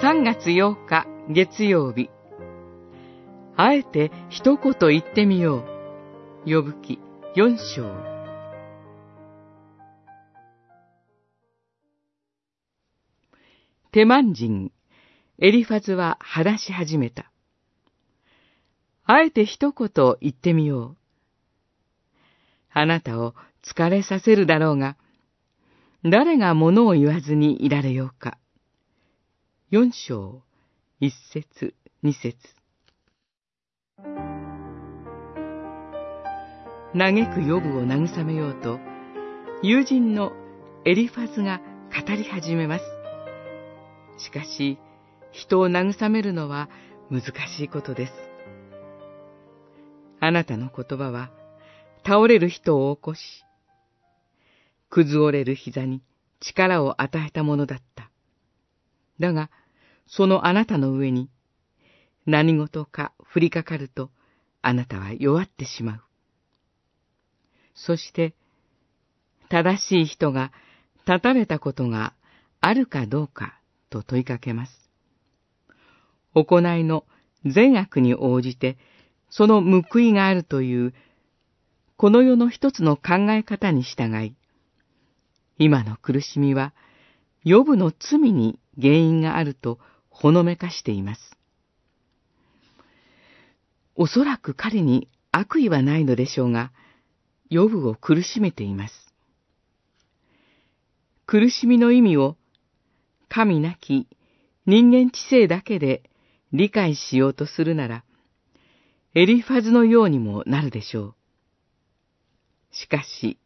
3月8日月曜日。あえて一言言ってみよう。呼ぶ記4章。テマン人、エリファズは話し始めた。あえて一言言ってみよう。あなたを疲れさせるだろうが、誰が物を言わずにいられようか。四章、一節、二節。嘆く予部を慰めようと、友人のエリファズが語り始めます。しかし、人を慰めるのは難しいことです。あなたの言葉は、倒れる人を起こし、崩れる膝に力を与えたものだった。だが、そのあなたの上に、何事か降りかかると、あなたは弱ってしまう。そして、正しい人が立たれたことがあるかどうかと問いかけます。行いの善悪に応じて、その報いがあるという、この世の一つの考え方に従い、今の苦しみは、予部の罪に原因があるとほのめかしています。おそらく彼に悪意はないのでしょうが、予部を苦しめています。苦しみの意味を、神なき人間知性だけで理解しようとするなら、エリファズのようにもなるでしょう。しかし、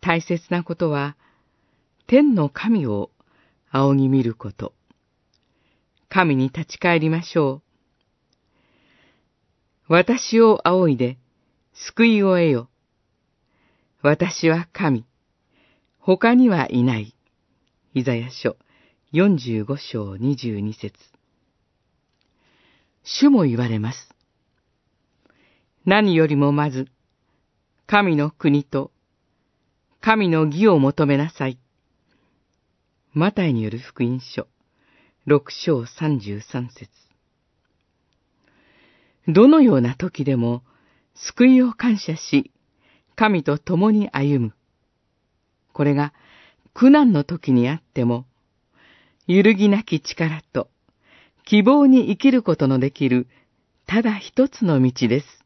大切なことは、天の神を仰ぎ見ること。神に立ち返りましょう。私を仰いで、救いを得よ。私は神。他にはいない。イザヤ書45章22節主も言われます。何よりもまず、神の国と神の義を求めなさい。マタイによる福音書、六章三十三節どのような時でも、救いを感謝し、神と共に歩む。これが、苦難の時にあっても、揺るぎなき力と、希望に生きることのできる、ただ一つの道です。